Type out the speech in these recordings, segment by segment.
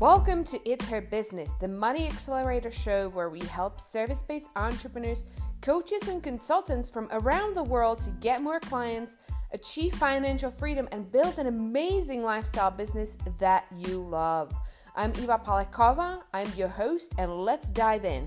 Welcome to It's Her Business, the Money Accelerator show where we help service based entrepreneurs, coaches, and consultants from around the world to get more clients, achieve financial freedom, and build an amazing lifestyle business that you love. I'm Eva Palakova, I'm your host, and let's dive in.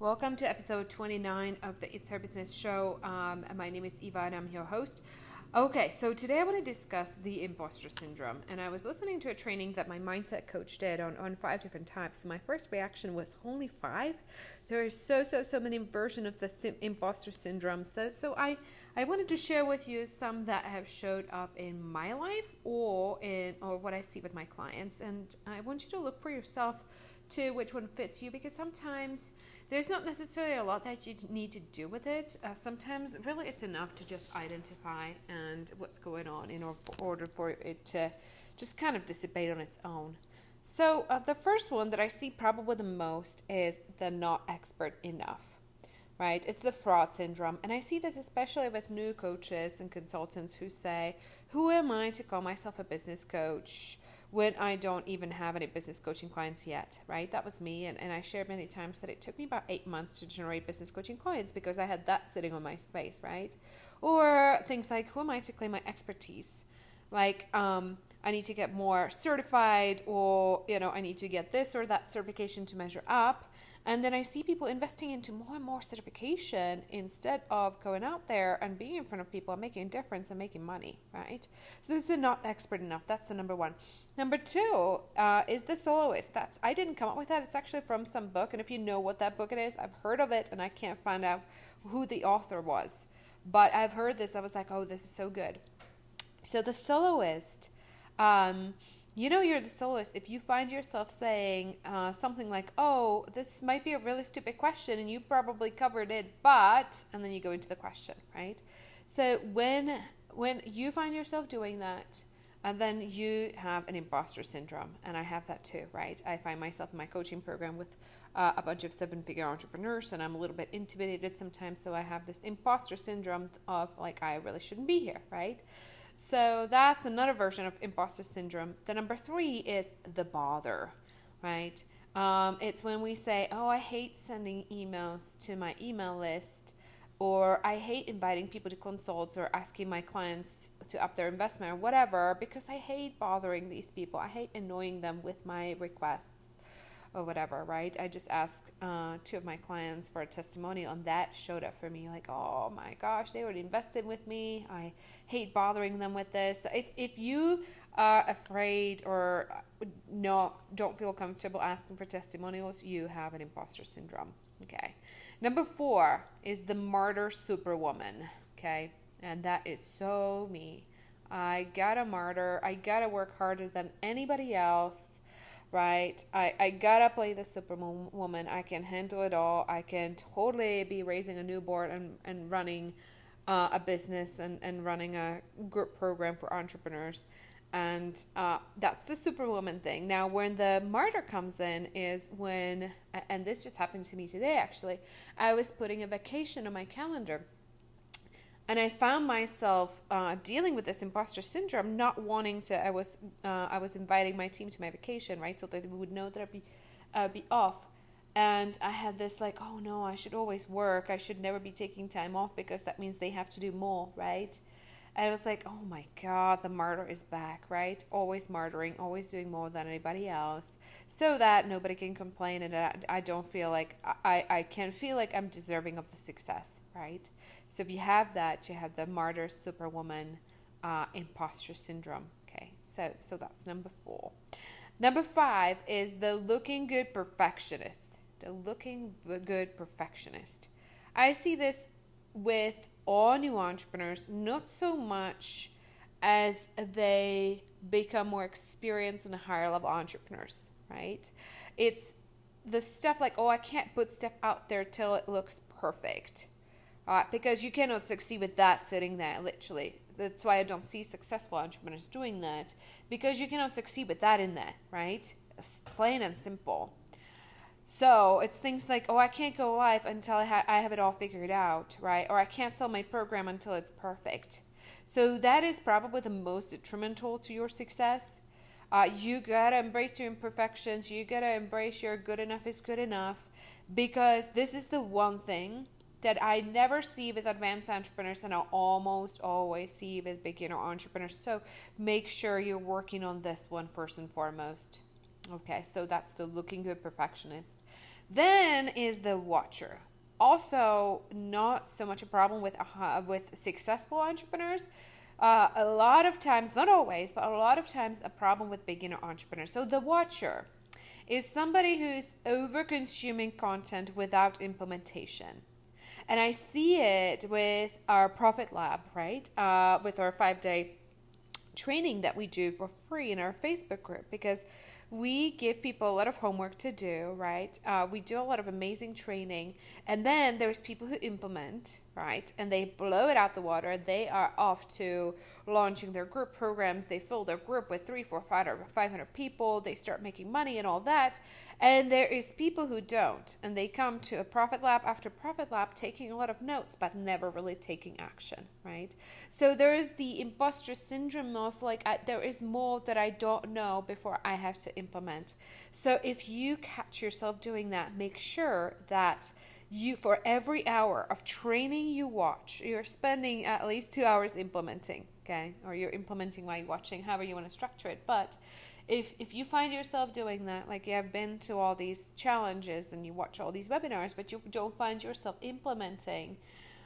Welcome to episode 29 of the It's Her Business show. Um, my name is Eva, and I'm your host. Okay, so today I want to discuss the imposter syndrome. And I was listening to a training that my mindset coach did on, on five different types. My first reaction was only five. There are so, so, so many versions of the sim- imposter syndrome. So, so I, I wanted to share with you some that have showed up in my life or in or what I see with my clients. And I want you to look for yourself to which one fits you because sometimes there's not necessarily a lot that you need to do with it. Uh, sometimes, really, it's enough to just identify and what's going on in order for it to just kind of dissipate on its own. So, uh, the first one that I see probably the most is the not expert enough, right? It's the fraud syndrome. And I see this especially with new coaches and consultants who say, Who am I to call myself a business coach? When I don't even have any business coaching clients yet, right? That was me. And, and I shared many times that it took me about eight months to generate business coaching clients because I had that sitting on my space, right? Or things like, who am I to claim my expertise? Like, um, I need to get more certified, or, you know, I need to get this or that certification to measure up. And then I see people investing into more and more certification instead of going out there and being in front of people and making a difference and making money, right? So this is not expert enough. That's the number one. Number two uh, is the soloist. That's I didn't come up with that. It's actually from some book, and if you know what that book it is, I've heard of it, and I can't find out who the author was. But I've heard this. I was like, oh, this is so good. So the soloist. Um, you know you're the soloist if you find yourself saying uh, something like oh this might be a really stupid question and you probably covered it but and then you go into the question right? So when when you find yourself doing that and then you have an imposter syndrome and i have that too right? I find myself in my coaching program with uh, a bunch of seven figure entrepreneurs and i'm a little bit intimidated sometimes so i have this imposter syndrome of like i really shouldn't be here right so that's another version of imposter syndrome. The number three is the bother, right? Um, it's when we say, oh, I hate sending emails to my email list, or I hate inviting people to consults or asking my clients to up their investment or whatever because I hate bothering these people. I hate annoying them with my requests or whatever, right? I just asked uh, two of my clients for a testimonial, and that showed up for me like, oh my gosh, they already invested with me. I hate bothering them with this. If if you are afraid or not don't feel comfortable asking for testimonials, you have an imposter syndrome. Okay. Number four is the martyr superwoman. Okay, and that is so me. I gotta martyr. I gotta work harder than anybody else right? I, I gotta play the superwoman. I can handle it all. I can totally be raising a newborn and, and running uh, a business and, and running a group program for entrepreneurs. And uh, that's the superwoman thing. Now, when the martyr comes in, is when, and this just happened to me today actually, I was putting a vacation on my calendar and I found myself uh, dealing with this imposter syndrome, not wanting to. I was uh, I was inviting my team to my vacation, right, so that they would know that I'd be uh, be off. And I had this like, oh no, I should always work. I should never be taking time off because that means they have to do more, right? And I was like, oh my God, the martyr is back, right? Always martyring, always doing more than anybody else, so that nobody can complain and I, I don't feel like I, I can feel like I'm deserving of the success, right? So if you have that, you have the martyr superwoman uh, imposter syndrome. Okay, so so that's number four. Number five is the looking good perfectionist. The looking good perfectionist. I see this with all new entrepreneurs, not so much as they become more experienced and higher level entrepreneurs, right? It's the stuff like, oh, I can't put stuff out there till it looks perfect. Uh, because you cannot succeed with that sitting there, literally. That's why I don't see successful entrepreneurs doing that. Because you cannot succeed with that in there, right? It's plain and simple. So it's things like, oh, I can't go live until I, ha- I have it all figured out, right? Or I can't sell my program until it's perfect. So that is probably the most detrimental to your success. Uh, you gotta embrace your imperfections. You gotta embrace your good enough is good enough because this is the one thing that I never see with advanced entrepreneurs and I almost always see with beginner entrepreneurs. So make sure you're working on this one first and foremost. Okay, so that's the looking good perfectionist. Then is the watcher. Also, not so much a problem with uh, with successful entrepreneurs. Uh, a lot of times, not always, but a lot of times, a problem with beginner entrepreneurs. So the watcher is somebody who's over consuming content without implementation. And I see it with our Profit Lab, right? Uh, with our five day training that we do for free in our Facebook group because we give people a lot of homework to do, right? Uh, we do a lot of amazing training, and then there's people who implement, right? And they blow it out the water. They are off to launching their group programs. They fill their group with three, four, five, or 500 people. They start making money and all that. And there is people who don't, and they come to a profit lab after profit lab taking a lot of notes, but never really taking action, right? So there is the imposter syndrome of like, I, there is more that I don't know before I have to implement. So if you catch yourself doing that, make sure that you for every hour of training you watch you're spending at least two hours implementing okay or you're implementing while you're watching however you want to structure it but if if you find yourself doing that like you have been to all these challenges and you watch all these webinars but you don't find yourself implementing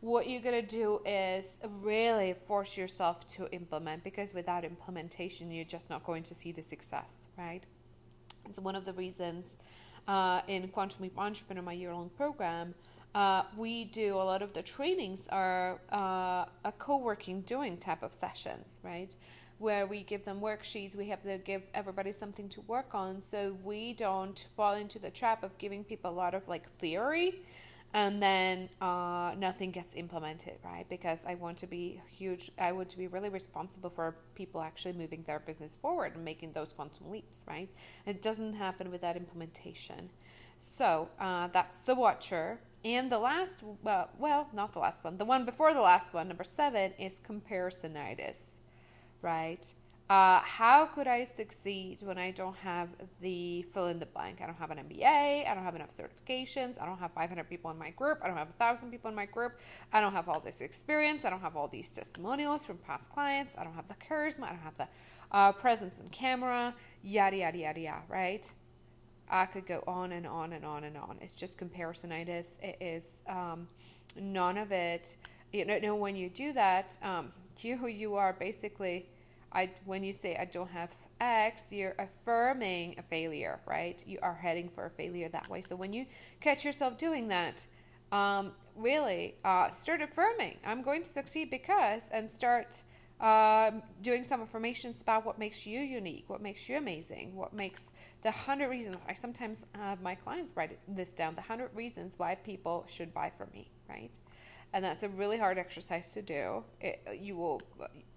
what you're to do is really force yourself to implement because without implementation you're just not going to see the success right? It's one of the reasons uh, in quantum leap entrepreneur my year-long program uh, we do a lot of the trainings are uh, a co-working doing type of sessions right where we give them worksheets, we have to give everybody something to work on so we don't fall into the trap of giving people a lot of like theory and then uh, nothing gets implemented, right? Because I want to be huge, I want to be really responsible for people actually moving their business forward and making those quantum leaps, right? It doesn't happen without implementation. So uh, that's the watcher. And the last, well, well, not the last one, the one before the last one, number seven, is comparisonitis right? Uh, how could I succeed when I don't have the fill in the blank? I don't have an MBA. I don't have enough certifications. I don't have 500 people in my group. I don't have 1,000 people in my group. I don't have all this experience. I don't have all these testimonials from past clients. I don't have the charisma. I don't have the uh, presence in camera. Yada, yada, yada, yada, right? I could go on and on and on and on. It's just comparisonitis. It is um, none of it. You know, when you do that, um, you who you are basically I when you say I don't have X, you're affirming a failure, right? You are heading for a failure that way. So when you catch yourself doing that, um, really uh, start affirming, I'm going to succeed because, and start uh, doing some affirmations about what makes you unique, what makes you amazing, what makes the hundred reasons. I sometimes have my clients write this down the hundred reasons why people should buy from me, right? And that's a really hard exercise to do. It, you will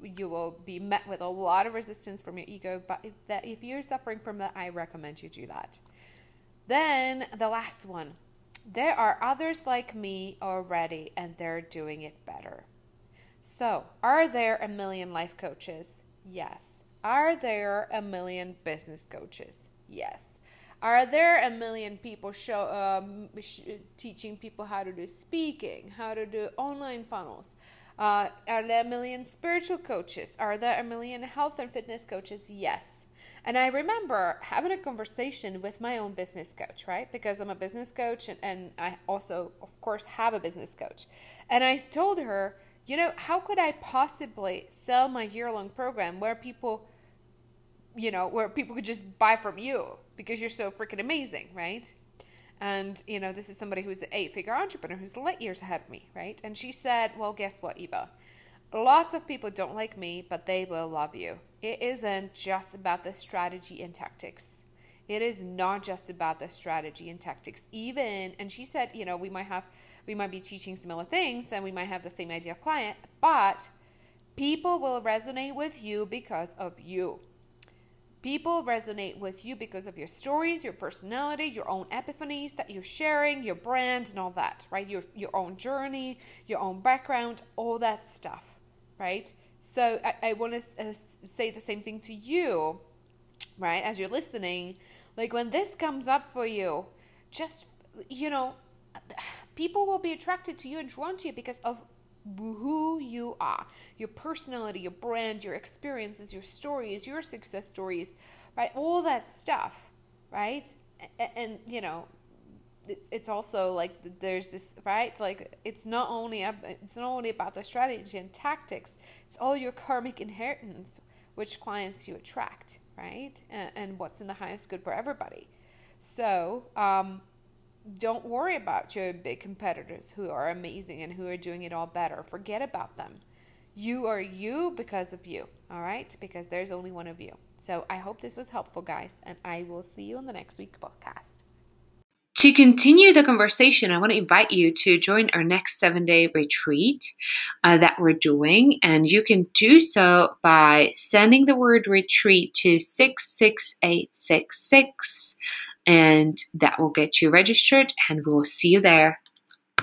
you will be met with a lot of resistance from your ego, but if that if you're suffering from that, I recommend you do that. Then the last one. There are others like me already and they're doing it better. So, are there a million life coaches? Yes. Are there a million business coaches? Yes. Are there a million people show um, sh- teaching people how to do speaking, how to do online funnels? Uh, are there a million spiritual coaches? Are there a million health and fitness coaches? Yes. And I remember having a conversation with my own business coach, right? Because I'm a business coach and, and I also, of course, have a business coach. And I told her, you know, how could I possibly sell my year long program where people, you know, where people could just buy from you? because you're so freaking amazing, right? And, you know, this is somebody who's an eight figure entrepreneur who's light years ahead of me, right? And she said, Well, guess what, Eva? Lots of people don't like me, but they will love you. It isn't just about the strategy and tactics. It is not just about the strategy and tactics. Even, and she said, you know, we might have, we might be teaching similar things and we might have the same ideal client, but people will resonate with you because of you. People resonate with you because of your stories, your personality, your own epiphanies that you're sharing, your brand, and all that, right? Your, your own journey, your own background, all that stuff, right? So I, I want to uh, say the same thing to you, right? As you're listening, like when this comes up for you, just, you know, people will be attracted to you and drawn to you because of who you are, your personality, your brand, your experiences, your stories, your success stories, right? All that stuff, right? And, and you know, it's, also like there's this right like it's not only it's not only about the strategy and tactics it's all your karmic inheritance which clients you attract right and, and what's in the highest good for everybody so um, don't worry about your big competitors who are amazing and who are doing it all better. Forget about them. You are you because of you, all right? Because there's only one of you. So I hope this was helpful, guys, and I will see you on the next week podcast. To continue the conversation, I want to invite you to join our next seven day retreat uh, that we're doing. And you can do so by sending the word retreat to 66866 and that will get you registered and we will see you there.